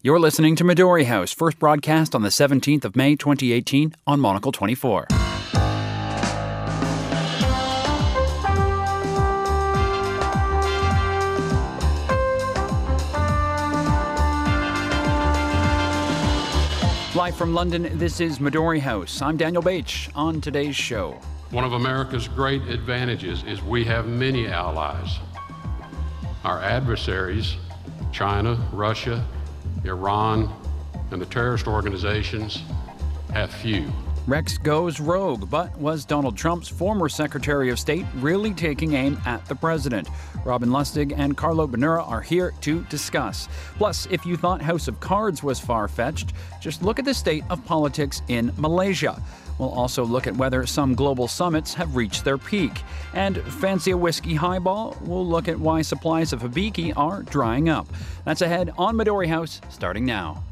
You're listening to Midori House, first broadcast on the 17th of May 2018 on Monocle 24. Live from London, this is Midori House. I'm Daniel Bache on today's show. One of America's great advantages is we have many allies. Our adversaries, China, Russia, Iran, and the terrorist organizations have few. Rex goes rogue, but was Donald Trump's former Secretary of State really taking aim at the president? Robin Lustig and Carlo Bonura are here to discuss. Plus, if you thought House of Cards was far fetched, just look at the state of politics in Malaysia. We'll also look at whether some global summits have reached their peak. And fancy a whiskey highball, we'll look at why supplies of Hibiki are drying up. That's ahead on Midori House, starting now.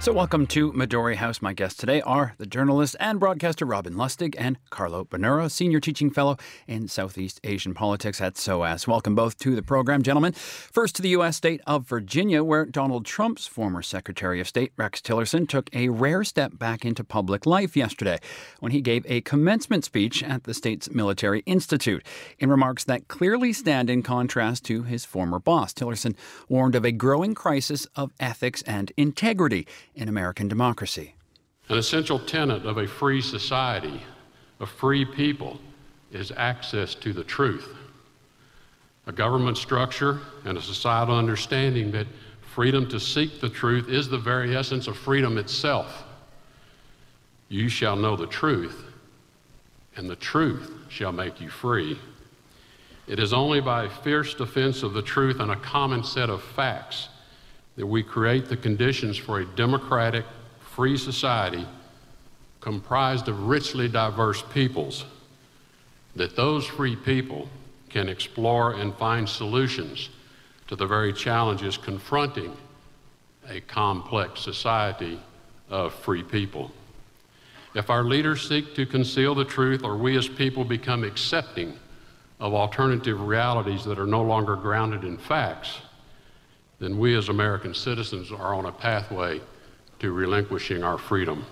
So, welcome to Midori House. My guests today are the journalist and broadcaster Robin Lustig and Carlo Bonura, senior teaching fellow in Southeast Asian politics at SOAS. Welcome both to the program, gentlemen. First to the U.S. state of Virginia, where Donald Trump's former Secretary of State, Rex Tillerson, took a rare step back into public life yesterday when he gave a commencement speech at the state's military institute. In remarks that clearly stand in contrast to his former boss, Tillerson warned of a growing crisis of ethics and integrity in American democracy. An essential tenet of a free society, of free people, is access to the truth. A government structure and a societal understanding that freedom to seek the truth is the very essence of freedom itself. You shall know the truth, and the truth shall make you free. It is only by fierce defense of the truth and a common set of facts that we create the conditions for a democratic, free society comprised of richly diverse peoples, that those free people can explore and find solutions to the very challenges confronting a complex society of free people. If our leaders seek to conceal the truth, or we as people become accepting of alternative realities that are no longer grounded in facts, then we as American citizens are on a pathway to relinquishing our freedom.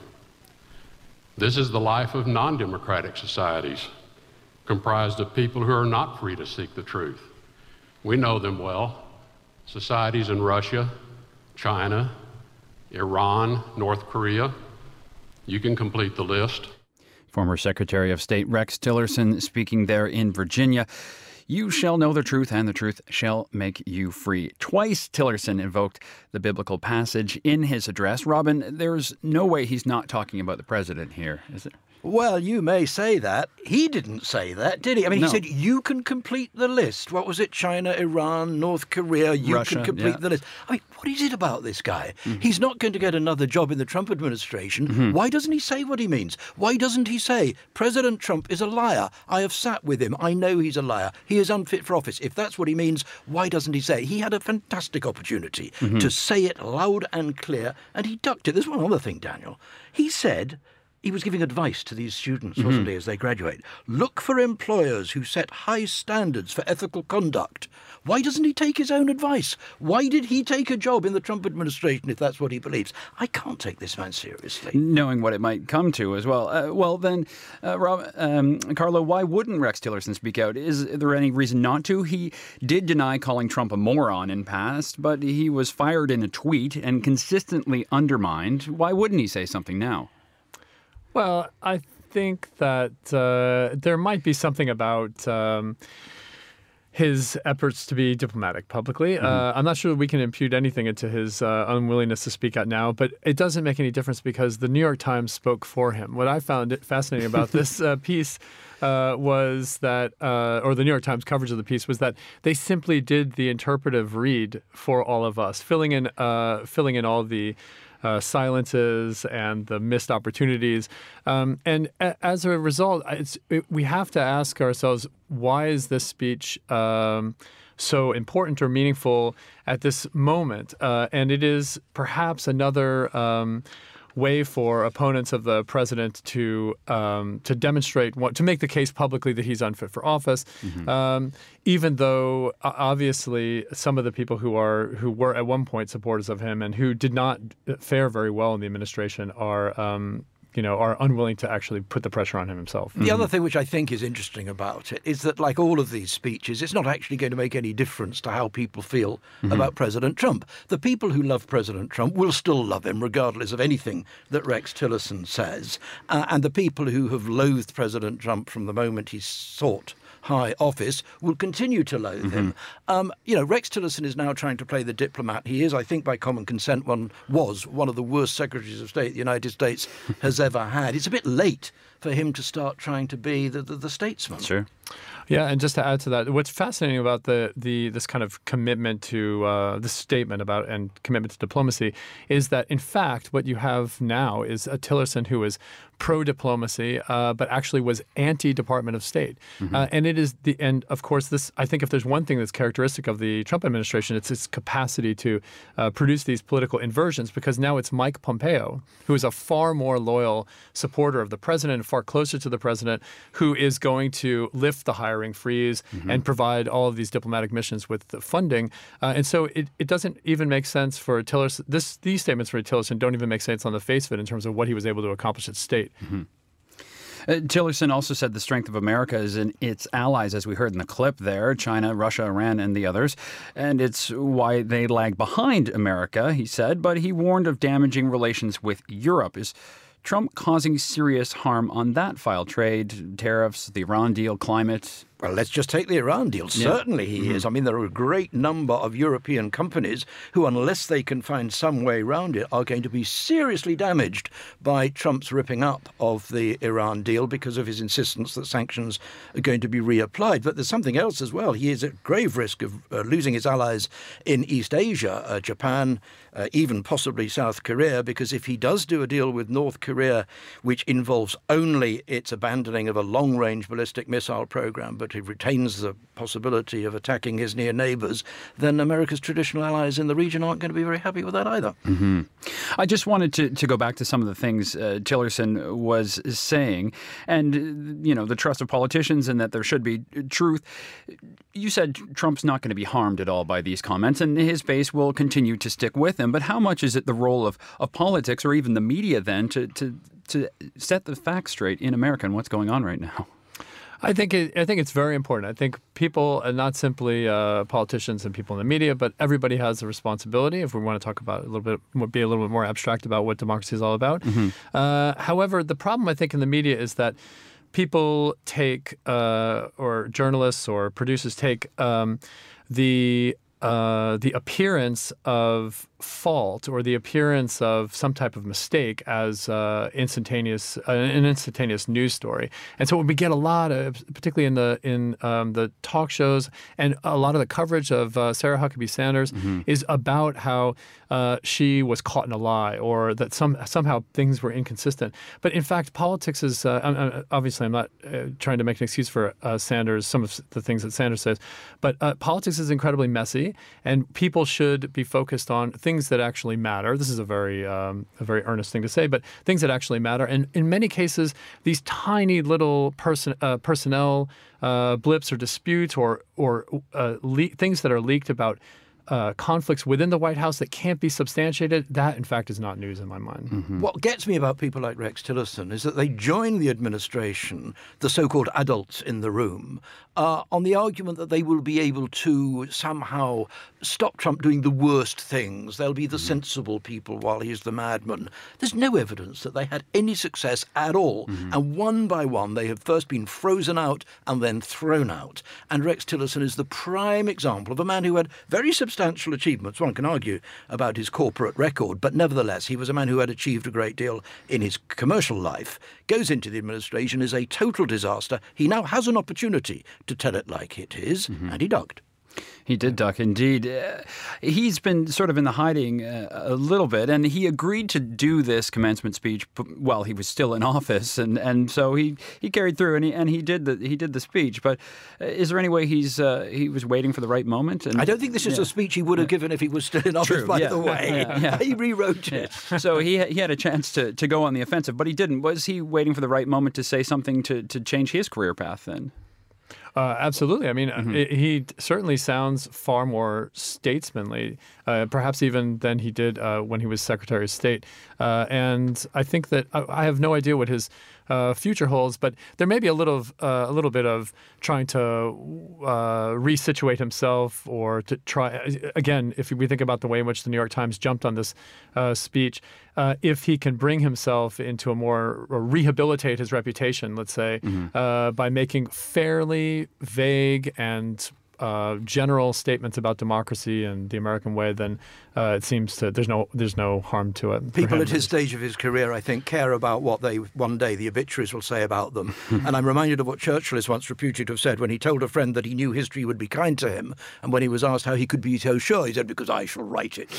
This is the life of non democratic societies, comprised of people who are not free to seek the truth. We know them well societies in Russia, China, Iran, North Korea. You can complete the list. Former Secretary of State Rex Tillerson speaking there in Virginia. You shall know the truth, and the truth shall make you free. Twice Tillerson invoked the biblical passage in his address. Robin, there's no way he's not talking about the president here, is it? Well, you may say that. He didn't say that, did he? I mean, No. he said you can complete the list. What was it? China, Iran, North Korea. You Russia, can complete yeah. Mm-hmm. the list. I mean, what is it about this guy? He's not going to get another job in the Trump administration. Why doesn't he say what he means? Why doesn't he say President Trump is a liar? I have sat with him. I know he's a liar. He is unfit for office. If that's what he means, why doesn't he say? He had a fantastic opportunity Mm-hmm. to say it loud and clear, and he ducked it. There's one other thing, Daniel. He said he was giving advice to these students, wasn't he, as they graduate? Look for employers who set high standards for ethical conduct. Why doesn't he take his own advice? Why did he take a job in the Trump administration if that's what he believes? I can't take this man seriously. Knowing what it might come to as well. Uh, well, then, uh, Rob, um, Carlo, why wouldn't Rex Tillerson speak out? Is there any reason not to? He did deny calling Trump a moron in past, but he was fired in a tweet and consistently undermined. Why wouldn't he say something now? Well, I think that uh, there might be something about um, his efforts to be diplomatic publicly. Uh, I'm not sure we can impute anything into his uh, unwillingness to speak out now, but it doesn't make any difference because the New York Times spoke for him. What I found fascinating about this uh, piece uh, was that, uh, or the New York Times coverage of the piece was that they simply did the interpretive read for all of us, filling in, uh, filling in all the uh, silences and the missed opportunities. Um, and a- as a result, it, we have to ask ourselves why is this speech um, so important or meaningful at this moment? Uh, and it is perhaps another. Um, way for opponents of the president to um, to demonstrate what to make the case publicly that he's unfit for office, mm-hmm. um, even though obviously some of the people who are who were at one point supporters of him and who did not fare very well in the administration are um, you know, are unwilling to actually put the pressure on him himself. The mm-hmm. other thing which I think is interesting about it is that, like all of these speeches, it's not actually going to make any difference to how people feel mm-hmm. about President Trump. The people who love President Trump will still love him, regardless of anything that Rex Tillerson says. Uh, and the people who have loathed President Trump from the moment he sought high office will continue to loathe mm-hmm. him. Um, you know, Rex Tillerson is now trying to play the diplomat. He is, I think, by common consent, one was one of the worst secretaries of state the United States has ever had. It's a bit late for him to start trying to be the, the, the statesman. Sure. Yeah, and just to add to that, what's fascinating about the the this kind of commitment to uh, this statement about and commitment to diplomacy is that in fact what you have now is a Tillerson who is pro diplomacy, uh, but actually was anti Department of State. Mm-hmm. Uh, and it is the and of course this I think if there's one thing that's characteristic of the Trump administration, it's its capacity to uh, produce these political inversions because now it's Mike Pompeo who is a far more loyal supporter of the president, far closer to the president, who is going to lift the hiring freeze mm-hmm. and provide all of these diplomatic missions with the funding. Uh, and so it, it doesn't even make sense for Tillerson. This these statements for Tillerson don't even make sense on the face of it in terms of what he was able to accomplish at state. Mm-hmm. Uh, Tillerson also said the strength of America is in its allies, as we heard in the clip there China, Russia, Iran, and the others. And it's why they lag behind America, he said. But he warned of damaging relations with Europe. Is Trump causing serious harm on that file? Trade, tariffs, the Iran deal, climate? Well, let's just take the Iran deal. Yeah. Certainly he mm-hmm. is. I mean, there are a great number of European companies who, unless they can find some way around it, are going to be seriously damaged by Trump's ripping up of the Iran deal because of his insistence that sanctions are going to be reapplied. But there's something else as well. He is at grave risk of uh, losing his allies in East Asia, uh, Japan, uh, even possibly South Korea, because if he does do a deal with North Korea, which involves only its abandoning of a long range ballistic missile program, but it retains the possibility of attacking his near neighbors, then America's traditional allies in the region aren't going to be very happy with that either. Mm-hmm. I just wanted to, to go back to some of the things uh, Tillerson was saying, and you know the trust of politicians, and that there should be truth. You said Trump's not going to be harmed at all by these comments, and his base will continue to stick with him. But how much is it the role of, of politics or even the media then to, to to set the facts straight in America and what's going on right now? I think it, I think it's very important. I think people, and not simply uh, politicians and people in the media, but everybody has a responsibility. If we want to talk about a little bit, be a little bit more abstract about what democracy is all about. Mm-hmm. Uh, however, the problem I think in the media is that people take, uh, or journalists or producers take um, the uh, the appearance of fault or the appearance of some type of mistake as uh, instantaneous uh, an instantaneous news story. And so we get a lot of, particularly in the in um, the talk shows and a lot of the coverage of uh, Sarah Huckabee Sanders mm-hmm. is about how uh, she was caught in a lie or that some somehow things were inconsistent. But in fact, politics is uh, obviously I'm not uh, trying to make an excuse for Sanders some of the things that Sanders says, but politics is incredibly messy, and people should be focused on things that actually matter. This is a very um, a very earnest thing to say, but things that actually matter. And in many cases, these tiny little person uh, personnel uh, blips or disputes or or uh, le- things that are leaked about uh, conflicts within the White House that can't be substantiated, that in fact is not news in my mind. Mm-hmm. What gets me about people like Rex Tillerson is that they join the administration, the so called adults in the room, uh, on the argument that they will be able to somehow stop Trump doing the worst things. They'll be the mm-hmm. sensible people while he's the madman. There's no evidence that they had any success at all. Mm-hmm. And one by one, they have first been frozen out and then thrown out. And Rex Tillerson is the prime example of a man who had very substantial achievements. One can argue about his corporate record, but nevertheless, he was a man who had achieved a great deal in his commercial life, goes into the administration, is a total disaster. He now has an opportunity to tell it like it is, mm-hmm. and he ducked. He did duck, indeed. Uh, he's been sort of in the hiding uh, a little bit, and he agreed to do this commencement speech while he was still in office, and, and so he, he carried through, and he and he did the he did the speech. But uh, is there any way he's uh, he was waiting for the right moment? And, I don't think this is yeah. a speech he would have given if he was still in office. True, by yeah. the way, yeah. he rewrote it. so he he had a chance to, to go on the offensive, but he didn't. Was he waiting for the right moment to say something to, to change his career path then? Uh, absolutely. I mean, mm-hmm. it, he certainly sounds far more statesmanly, uh, perhaps even than he did uh, when he was Secretary of State. Uh, and I think that I, I, have no idea what his uh, future holds, but there may be a little, uh, a little bit of trying to resituate himself or to try again. If we think about the way in which the New York Times jumped on this speech, if he can bring himself into a more or rehabilitate his reputation, let's say, mm-hmm. by making fairly vague and uh, general statements about democracy and the American way, then uh, it seems to there's no there's no harm to it. People at his stage of his career, I think, care about what they one day the obituaries will say about them. and I'm reminded of what Churchill is once reputed to have said when he told a friend that he knew history would be kind to him, and when he was asked how he could be so sure, he said, "Because I shall write it."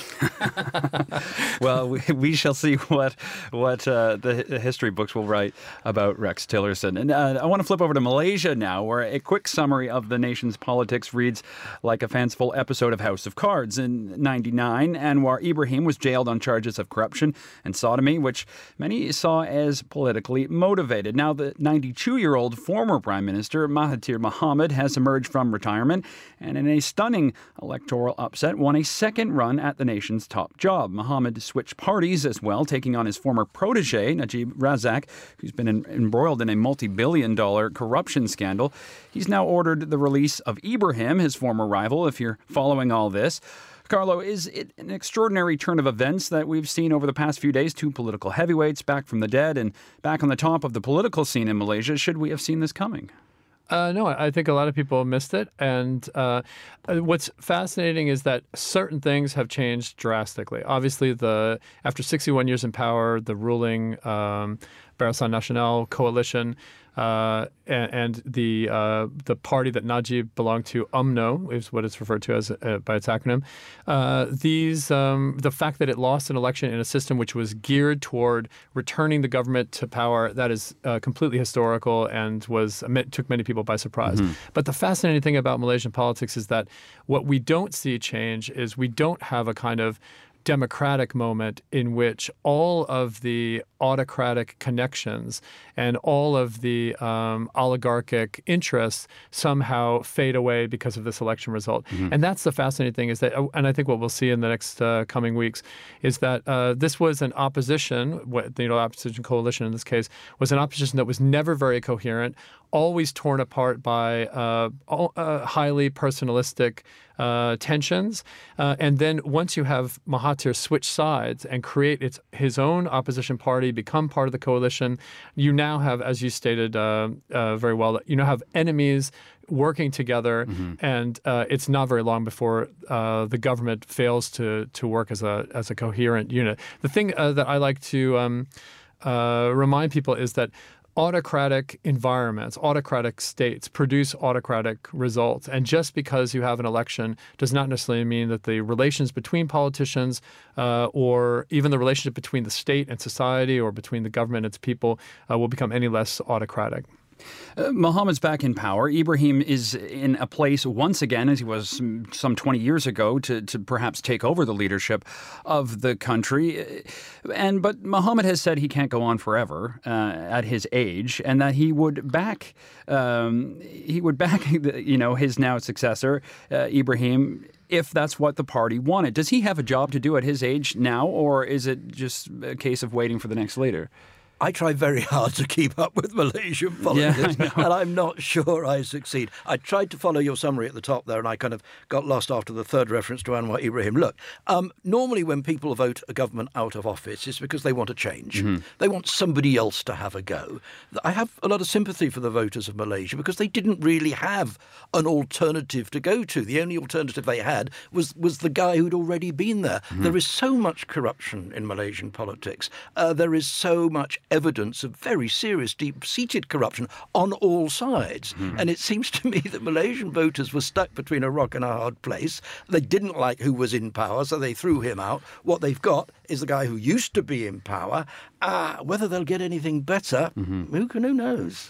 well, we, we, shall see what what uh, the history books will write about Rex Tillerson. And uh, I want to flip over to Malaysia now, where a quick summary of the nation's politics reads like a fanciful episode of House of Cards. In 99, Anwar Ibrahim was jailed on charges of corruption and sodomy, which many saw as politically motivated. Now, the 92 year old former Prime Minister Mahathir Mohamad has emerged from retirement and, in a stunning electoral upset, won a second run at the nation's top job. Mohamad switched parties as well, taking on his former protege, Najib Razak, who's been embroiled in a multi billion dollar corruption scandal. He's now ordered the release of Ibrahim him, his former rival, if you're following all this. Carlo, is it an extraordinary turn of events that we've seen over the past few days? Two political heavyweights back from the dead and back on the top of the political scene in Malaysia. Should we have seen this coming? Uh, no, I think a lot of people missed it. And uh, what's fascinating is that certain things have changed drastically. Obviously, the after 61 years in power, the ruling um, Barisan Nasional coalition uh, and, and, the uh, the party that Najib belonged to, UMNO, is what it's referred to as uh, by its acronym. Uh, these um, the fact that it lost an election in a system which was geared toward returning the government to power that is uh, completely historical and was took many people by surprise. Mm-hmm. But the fascinating thing about Malaysian politics is that what we don't see change is we don't have a kind of democratic moment in which all of the autocratic connections and all of the um, oligarchic interests somehow fade away because of this election result. Mm-hmm. And that's the fascinating thing is that, and I think what we'll see in the next uh, coming weeks is that uh, this was an opposition, what, the you know, opposition coalition in this case, was an opposition that was never very coherent, always torn apart by uh, uh highly personalistic uh, tensions. Uh, and then once you have Mahathir switch sides and create its, his own opposition party, become part of the coalition, you now have, as you stated uh, uh very well, you now have enemies working together, mm-hmm. and uh, it's not very long before uh, the government fails to to work as a as a coherent unit. The thing that I like to um, remind people is that autocratic environments, autocratic states produce autocratic results. And just because you have an election does not necessarily mean that the relations between politicians uh, or even the relationship between the state and society or between the government and its people uh, will become any less autocratic. Uh, Mohamad's back in power. Ibrahim is in a place once again, as he was some 20 years ago, to, to perhaps take over the leadership of the country. Uh, and but Mohamad has said he can't go on forever uh, at his age, and that he would back um, he would back you know his now successor uh, Ibrahim if that's what the party wanted. Does he have a job to do at his age now, or is it just a case of waiting for the next leader? I try very hard to keep up with Malaysian politics, yeah, and I'm not sure I succeed. I tried to follow your summary at the top there, and I kind of got lost after the third reference to Anwar Ibrahim. Look, um, normally when people vote a government out of office, it's because they want a change. Mm-hmm. They want somebody else to have a go. I have a lot of sympathy for the voters of Malaysia because they didn't really have an alternative to go to. The only alternative they had was was the guy who'd already been there. Mm-hmm. there is so much corruption in Malaysian politics. Uh, there is so much evidence of very serious, deep seated corruption on all sides. Mm-hmm. And it seems to me that Malaysian voters were stuck between a rock and a hard place. They didn't like who was in power, so they threw him out. What they've got is the guy who used to be in power. Uh, whether they'll get anything better, Mm-hmm. who, can, who knows?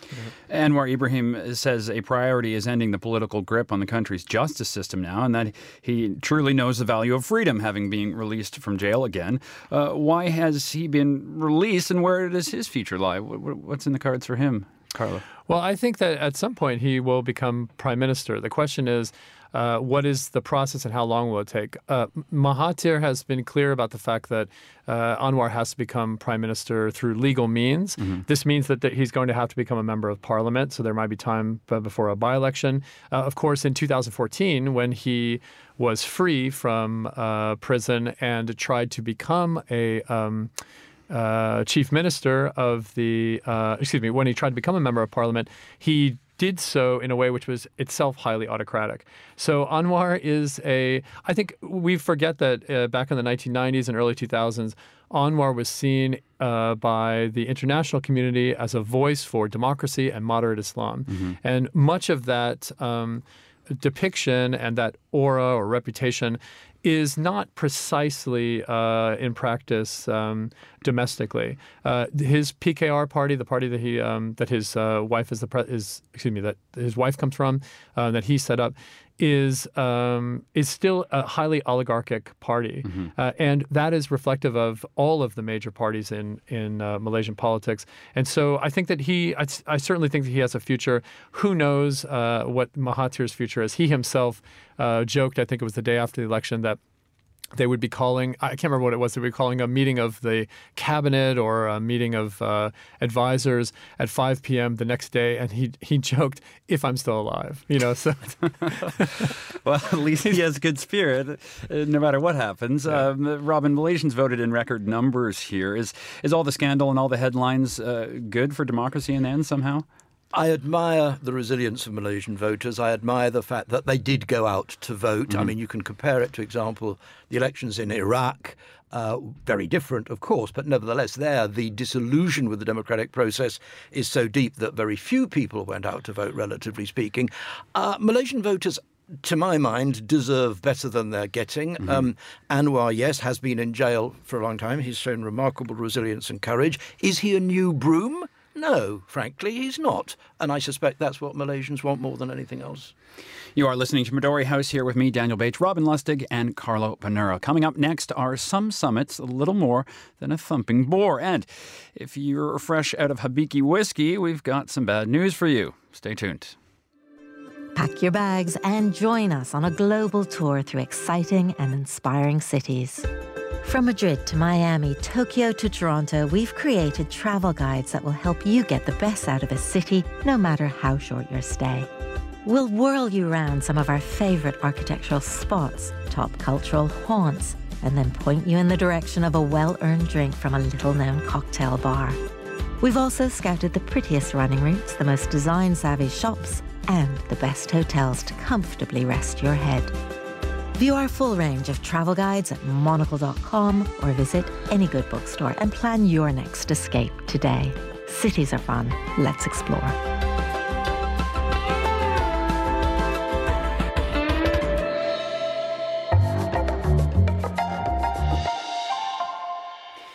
Anwar Ibrahim says a priority is ending the political grip on the country's justice system now, and that he truly knows the value of freedom, having been released from jail again. Uh, why has he been released, and where does his future lie? What- what- What's in the cards for him, Carlo? Well, I think that at some point he will become prime minister. The question is, uh, what is the process and how long will it take? Uh, Mahathir has been clear about the fact that uh, Anwar has to become prime minister through legal means. This means that, that he's going to have to become a member of parliament, so there might be time before a by election. Uh, of course, in 2014, when he was free from uh, prison and tried to become a um, uh, chief minister of the, uh, excuse me, when he tried to become a member of parliament, he did so in a way which was itself highly autocratic. So Anwar is a, I think we forget that uh, back in the 1990s and early 2000s, Anwar was seen uh, by the international community as a voice for democracy and moderate Islam. And much of that um, depiction and that aura or reputation is not precisely uh, in practice um, domestically. Uh, his PKR party, the party that he um, that his uh, wife is the pre- is excuse me that his wife comes from, uh, that he set up, is um, is still a highly oligarchic party, uh, and that is reflective of all of the major parties in in uh, Malaysian politics. And so I think that he, I, I certainly think that he has a future. Who knows uh, what Mahathir's future is? He himself uh, joked, I think it was the day after the election, that they would be calling i can't remember what it was they would be calling a meeting of the cabinet or a meeting of uh, advisors at 5 p.m the next day and he he joked if i'm still alive you know so Well, at least he has good spirit, uh, no matter what happens. Um, Robin, Malaysians voted in record numbers here. Is is all the scandal and all the headlines uh, good for democracy in the end somehow? I admire the resilience of Malaysian voters. I admire the fact that they did go out to vote. I mean, you can compare it to, example, the elections in Iraq. Uh, very different, of course, but nevertheless, there the disillusion with the democratic process is so deep that very few people went out to vote, relatively speaking. Uh, Malaysian voters to my mind, deserve better than they're getting. Um, Anwar, yes, has been in jail for a long time. He's shown remarkable resilience and courage. Is he a new broom? No, frankly, he's not. And I suspect that's what Malaysians want more than anything else. You are listening to Midori House here with me, Daniel Bates, Robin Lustig, and Carlo Bonura. Coming up next are some summits a little more than a thumping bore. And if you're fresh out of Hibiki whiskey, we've got some bad news for you. Stay tuned. Pack your bags and join us on a global tour through exciting and inspiring cities. From Madrid to Miami, Tokyo to Toronto, we've created travel guides that will help you get the best out of a city, no matter how short your stay. We'll whirl you around some of our favorite architectural spots, top cultural haunts, and then point you in the direction of a well earned drink from a little known cocktail bar. We've also scouted the prettiest running routes, the most design savvy shops, and the best hotels to comfortably rest your head. View our full range of travel guides at monocle.com or visit any good bookstore and plan your next escape today. Cities are fun. Let's explore.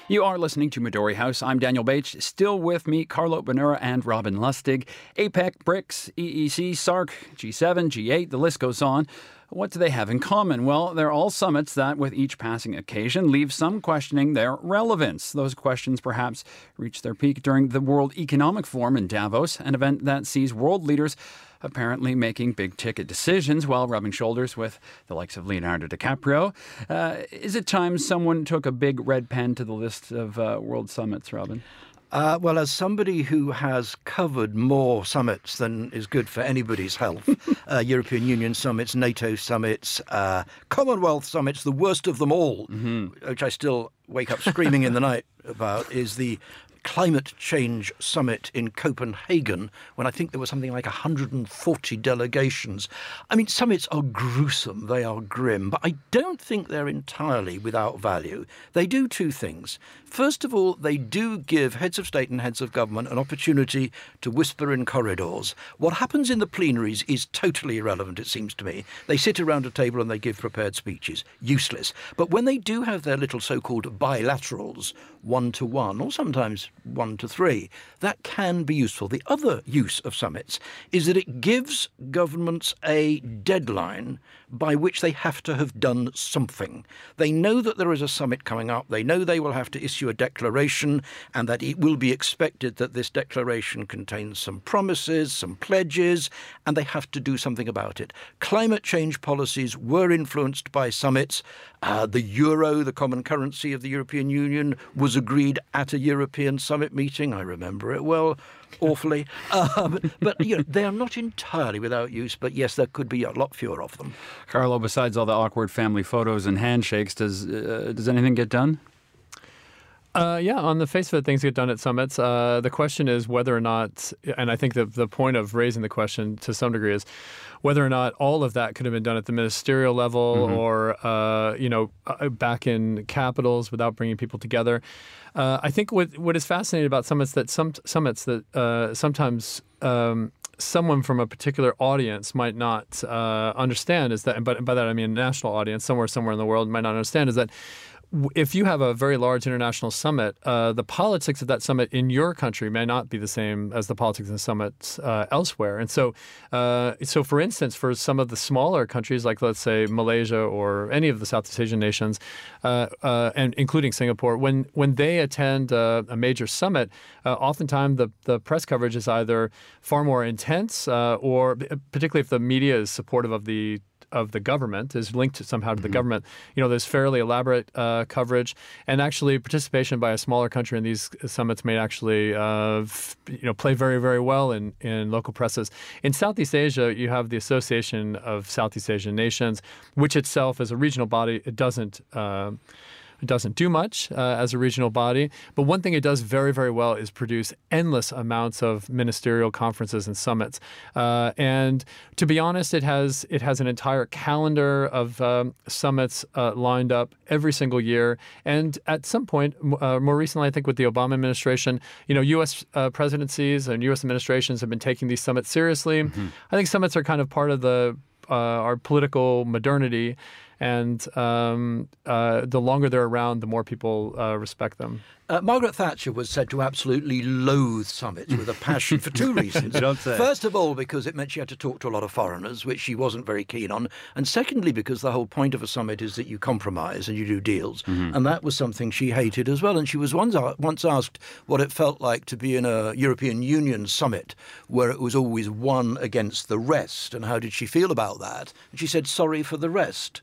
You are listening to Midori House. I'm Daniel Bates. Still with me, Carlo Bonura and Robin Lustig. APEC, BRICS, EEC, SAARC, G7, G8, the list goes on. What do they have in common? Well, they're all summits that, with each passing occasion, leave some questioning their relevance. Those questions perhaps reach their peak during the World Economic Forum in Davos, an event that sees world leaders apparently making big ticket decisions while rubbing shoulders with the likes of Leonardo DiCaprio. Uh, is it time someone took a big red pen to the list of uh, world summits, Robin? Uh, well, as somebody who has covered more summits than is good for anybody's health, uh, European Union summits, NATO summits, uh, Commonwealth summits, the worst of them all, which I still wake up screaming in the night about, is the climate change summit in Copenhagen when I think there was something like 140 delegations. I mean, summits are gruesome, they are grim, but I don't think they're entirely without value. They do two things. First of all, they do give heads of state and heads of government an opportunity to whisper in corridors. What happens in the plenaries is totally irrelevant, it seems to me. They sit around a table and they give prepared speeches. Useless. But when they do have their little so called bilaterals, one to one, or sometimes one to three, that can be useful. The other use of summits is that it gives governments a deadline by which they have to have done something. They know that there is a summit coming up, they know they will have to issue a declaration, and that it will be expected that this declaration contains some promises, some pledges, and they have to do something about it. Climate change policies were influenced by summits. Uh, the euro, the common currency of the European Union, was agreed at a European summit meeting. I remember it well awfully. Um, but you know, they are not entirely without use. But yes, there could be a lot fewer of them. Carlo, besides all the awkward family photos and handshakes, does uh, does anything get done? Uh, yeah, on the face of it, things get done at summits. Uh, the question is whether or not, and I think the the point of raising the question to some degree is whether or not all of that could have been done at the ministerial level mm-hmm. or uh, you know uh, back in capitals without bringing people together. Uh, I think what what is fascinating about summits that some summits that uh, sometimes um, someone from a particular audience might not uh, understand is that, but by that I mean a national audience somewhere somewhere in the world might not understand is that if you have a very large international summit, uh, the politics of that summit in your country may not be the same as the politics of the summit uh, elsewhere. And so, uh, so for instance, for some of the smaller countries, like let's say Malaysia or any of the Southeast Asian nations, uh, uh, and including Singapore, when when they attend a, a major summit, uh, oftentimes the the press coverage is either far more intense, or particularly if the media is supportive of the of the government is linked to somehow to the mm-hmm. government. You know, there's fairly elaborate uh, coverage, and actually participation by a smaller country in these summits may actually, uh, f- you know, play very very well in in local presses. In Southeast Asia, you have the Association of Southeast Asian Nations, which itself, as a regional body, it doesn't. Uh, it doesn't do much uh, as a regional body, but one thing it does very, very well is produce endless amounts of ministerial conferences and summits. Uh, and to be honest, it has it has an entire calendar of um, summits uh, lined up every single year. And at some point, uh, more recently, I think with the Obama administration, you know, U.S. Uh, presidencies and U.S. administrations have been taking these summits seriously. Mm-hmm. I think summits are kind of part of the uh, our political modernity and um, uh, the longer they're around, the more people uh, respect them. Uh, Margaret Thatcher was said to absolutely loathe summits with a passion for two reasons. First of all, because it meant she had to talk to a lot of foreigners, which she wasn't very keen on, and secondly, because the whole point of a summit is that you compromise and you do deals, mm-hmm. and that was something she hated as well. And she was once once asked what it felt like to be in a European Union summit where it was always one against the rest, and how did she feel about that? And she said, "Sorry for the rest."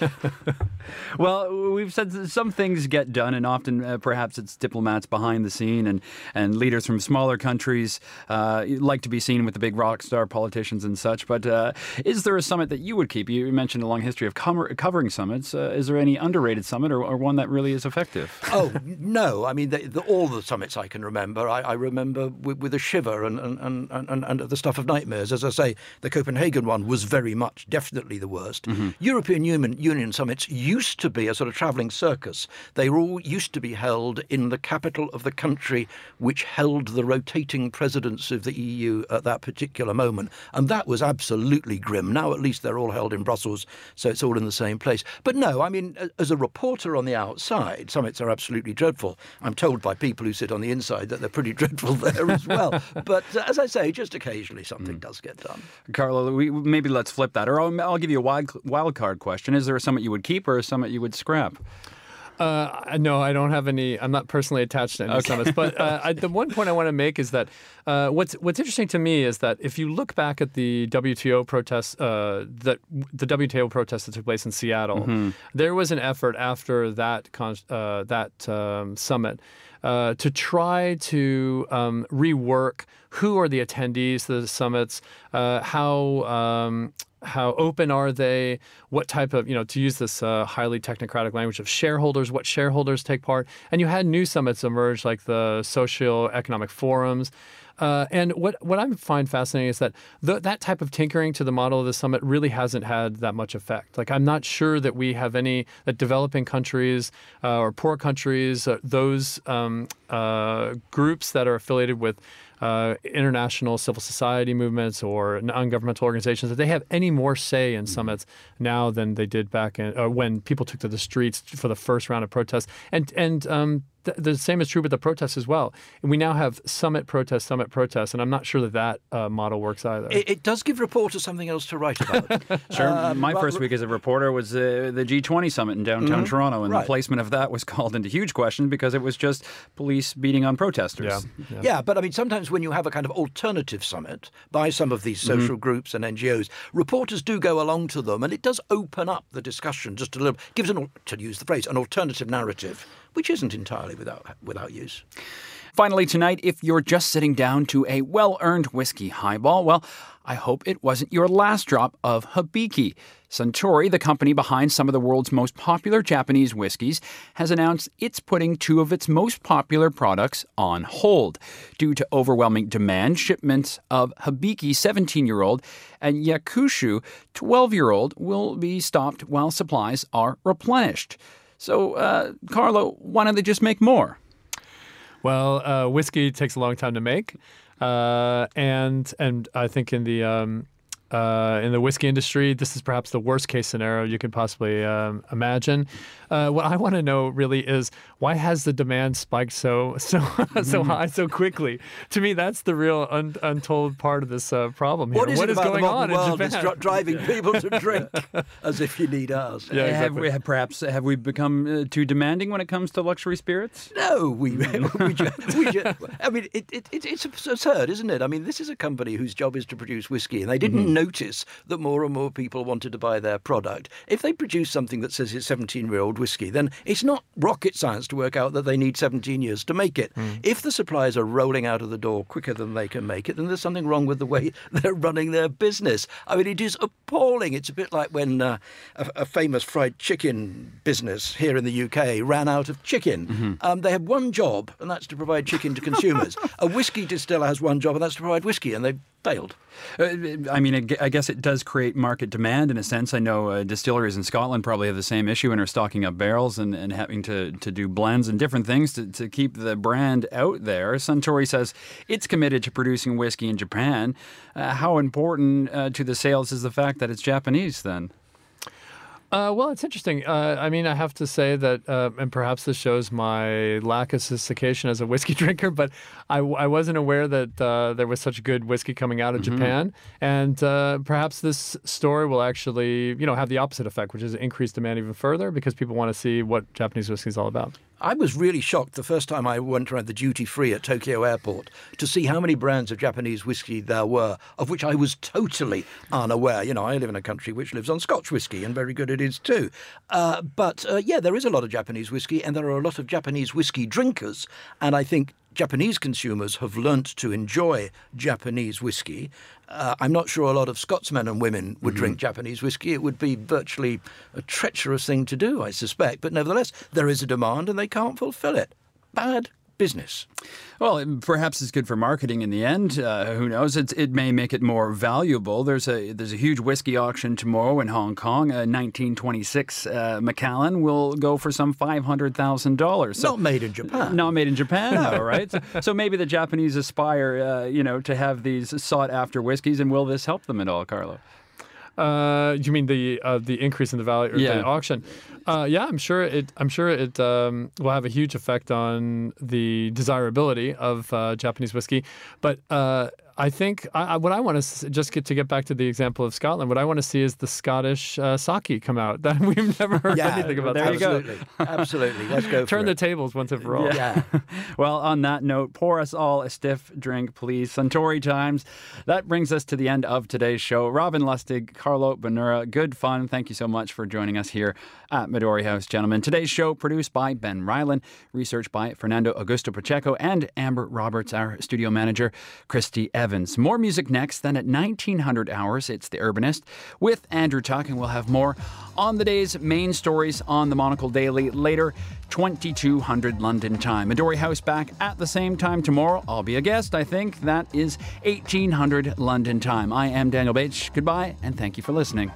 well, we've said some things get done, and often uh, perhaps it's diplomats behind the scene and, and leaders from smaller countries uh, like to be seen with the big rock star politicians and such. But uh, is there a summit that you would keep? You mentioned a long history of com- covering summits. Uh, is there any underrated summit or, or, one that really is effective? Oh, no. I mean, the, the, all the summits I can remember, I, I remember with, with, a shiver and, and, and, and, and the stuff of nightmares. As I say, the Copenhagen one was very much definitely the worst. Mm-hmm. European Union, Union summits used to be a sort of travelling circus. They were all used to be held in the capital of the country which held the rotating presidency of the EU at that particular moment. And that was absolutely grim. Now at least they're all held in Brussels, so it's all in the same place. But no, I mean, as a reporter on the outside, summits are absolutely dreadful. I'm told by people who sit on the inside that they're pretty dreadful there as well. But uh, as I say, just occasionally something mm. does get done. Carlo, we, maybe let's flip that. Or I'll, I'll give you a wild, wild card question. Is there a summit you would keep or a summit you would scrap? Uh, no, I don't have any. I'm not personally attached to any okay. summits. But uh, I, the one point I want to make is that uh, what's what's interesting to me is that if you look back at the WTO protests, uh, that the WTO protests that took place in Seattle, mm-hmm. there was an effort after that uh, that um, summit uh, to try to um, rework who are the attendees to the summits, uh, how um, how open are they? What type of, you know, to use this uh, highly technocratic language of shareholders, what shareholders take part? And you had new summits emerge like the social economic forums. Uh, and what, what I find fascinating is that that type of tinkering to the model of the summit really hasn't had that much effect. Like, I'm not sure that we have any, that developing countries uh, or poor countries, uh, those um, uh, groups that are affiliated with uh, international civil society movements or non-governmental organizations that they have any more say in summits now than they did back in, uh, when people took to the streets for the first round of protests. And and um, th- the same is true with the protests as well. And we now have summit protests, summit protests, and I'm not sure that that uh, model works either. It, it does give reporters something else to write about. Sure. Um, My but- first week as a reporter was uh, the G20 summit in downtown Toronto, and Right. the placement of that was called into huge question because it was just police beating on protesters. yeah. yeah. Yeah, but I mean, sometimes when you have a kind of alternative summit by some of these social mm-hmm. groups and NGOs, reporters do go along to them, and it does open up the discussion just a little. Gives an, to use the phrase, an alternative narrative, which isn't entirely without without use. Finally, tonight, if you're just sitting down to a well earned whiskey highball, well, I hope it wasn't your last drop of Hibiki. Suntory, the company behind some of the world's most popular Japanese whiskeys, has announced it's putting two of its most popular products on hold. Due to overwhelming demand, shipments of Hibiki 17 year old and Hakushu 12 year old will be stopped while supplies are replenished. So, uh, Carlo, why don't they just make more? Well, uh, whiskey takes a long time to make, uh, and and I think in the um, uh, in the whiskey industry, this is perhaps the worst case scenario you could possibly um, imagine. Uh, what I want to know really is why has the demand spiked so so so high so quickly? To me, that's the real un- untold part of this uh, problem here. What is it about going on modern in Japan? dri- driving people to drink as if you need us? Yeah, have we have perhaps have we become uh, too demanding when it comes to luxury spirits? No, we, we, ju- we ju- I mean, it, it, it, it's absurd, isn't it? I mean, this is a company whose job is to produce whiskey, and they didn't notice that more and more people wanted to buy their product. If they produce something that says it's 17 year old whiskey, then it's not rocket science to work out that they need 17 years to make it. If the suppliers are rolling out of the door quicker than they can make it, then there's something wrong with the way they're running their business. I mean, it is appalling. It's a bit like when uh, a, a famous fried chicken business here in the UK ran out of chicken. Um, they had one job, and that's to provide chicken to consumers. a whiskey distiller has one job, and that's to provide whiskey, and they failed. Uh, I mean, I guess it does create market demand in a sense. I know uh, distilleries in Scotland probably have the same issue and are stocking up barrels and, and having to, to do blends and different things to, to keep the brand out there. Suntory says it's committed to producing whiskey in Japan. Uh, how important uh, to the sales is the fact that it's Japanese then? Uh, well, it's interesting. Uh, I mean, I have to say that, uh, and perhaps this shows my lack of sophistication as a whiskey drinker, but I, I wasn't aware that uh, there was such good whiskey coming out of Japan. And uh, perhaps this story will actually, you know, have the opposite effect, which is increase demand even further because people want to see what Japanese whiskey is all about. I was really shocked the first time I went around the duty free at Tokyo Airport to see how many brands of Japanese whiskey there were, of which I was totally unaware. You know, I live in a country which lives on Scotch whiskey, and very good it is too. Uh, but uh, yeah, there is a lot of Japanese whiskey, and there are a lot of Japanese whiskey drinkers, and I think. Japanese consumers have learnt to enjoy Japanese whiskey. Uh, I'm not sure a lot of Scotsmen and women would drink Japanese whiskey. It would be virtually a treacherous thing to do, I suspect. But nevertheless, there is a demand and they can't fulfill it. Bad business. Well, it, perhaps it's good for marketing in the end. Uh, who knows? It's, it may make it more valuable. There's a there's a huge whiskey auction tomorrow in Hong Kong. A 1926 uh, Macallan will go for some five hundred thousand dollars. Not made in Japan. Not made in Japan, though, right? So, so maybe the Japanese aspire, uh, you know, to have these sought after whiskeys, and will this help them at all, Carlo? Uh, you mean the uh, the increase in the value or Yeah. the auction? Uh, yeah, I'm sure it. I'm sure it um, will have a huge effect on the desirability of uh, Japanese whiskey. But uh, I think I, I, what I want to just get to get back to the example of Scotland. What I want to see is the Scottish uh, sake come out. That we've never heard Yeah, anything about. there that. you go. absolutely. Absolutely. Let's go for Turn the it. tables once and for all. yeah. Well, on that note, pour us all a stiff drink, please. Suntory Times. That brings us to the end of today's show. Robin Lustig, Carlo Bonura, good fun. Thank you so much for joining us here at Midori House, gentlemen. Today's show produced by Ben Ryland, research by Fernando Augusto Pacheco and Amber Roberts, our studio manager, Christy Evans. More music next. Then at 1900 hours, it's The Urbanist with Andrew Tuck, and we'll have more on the day's main stories on the Monocle Daily later, 2200 London time. Midori House back at the same time tomorrow. I'll be a guest, I think. That is 1800 London time. I am Daniel Bates. Goodbye, and thank you for listening.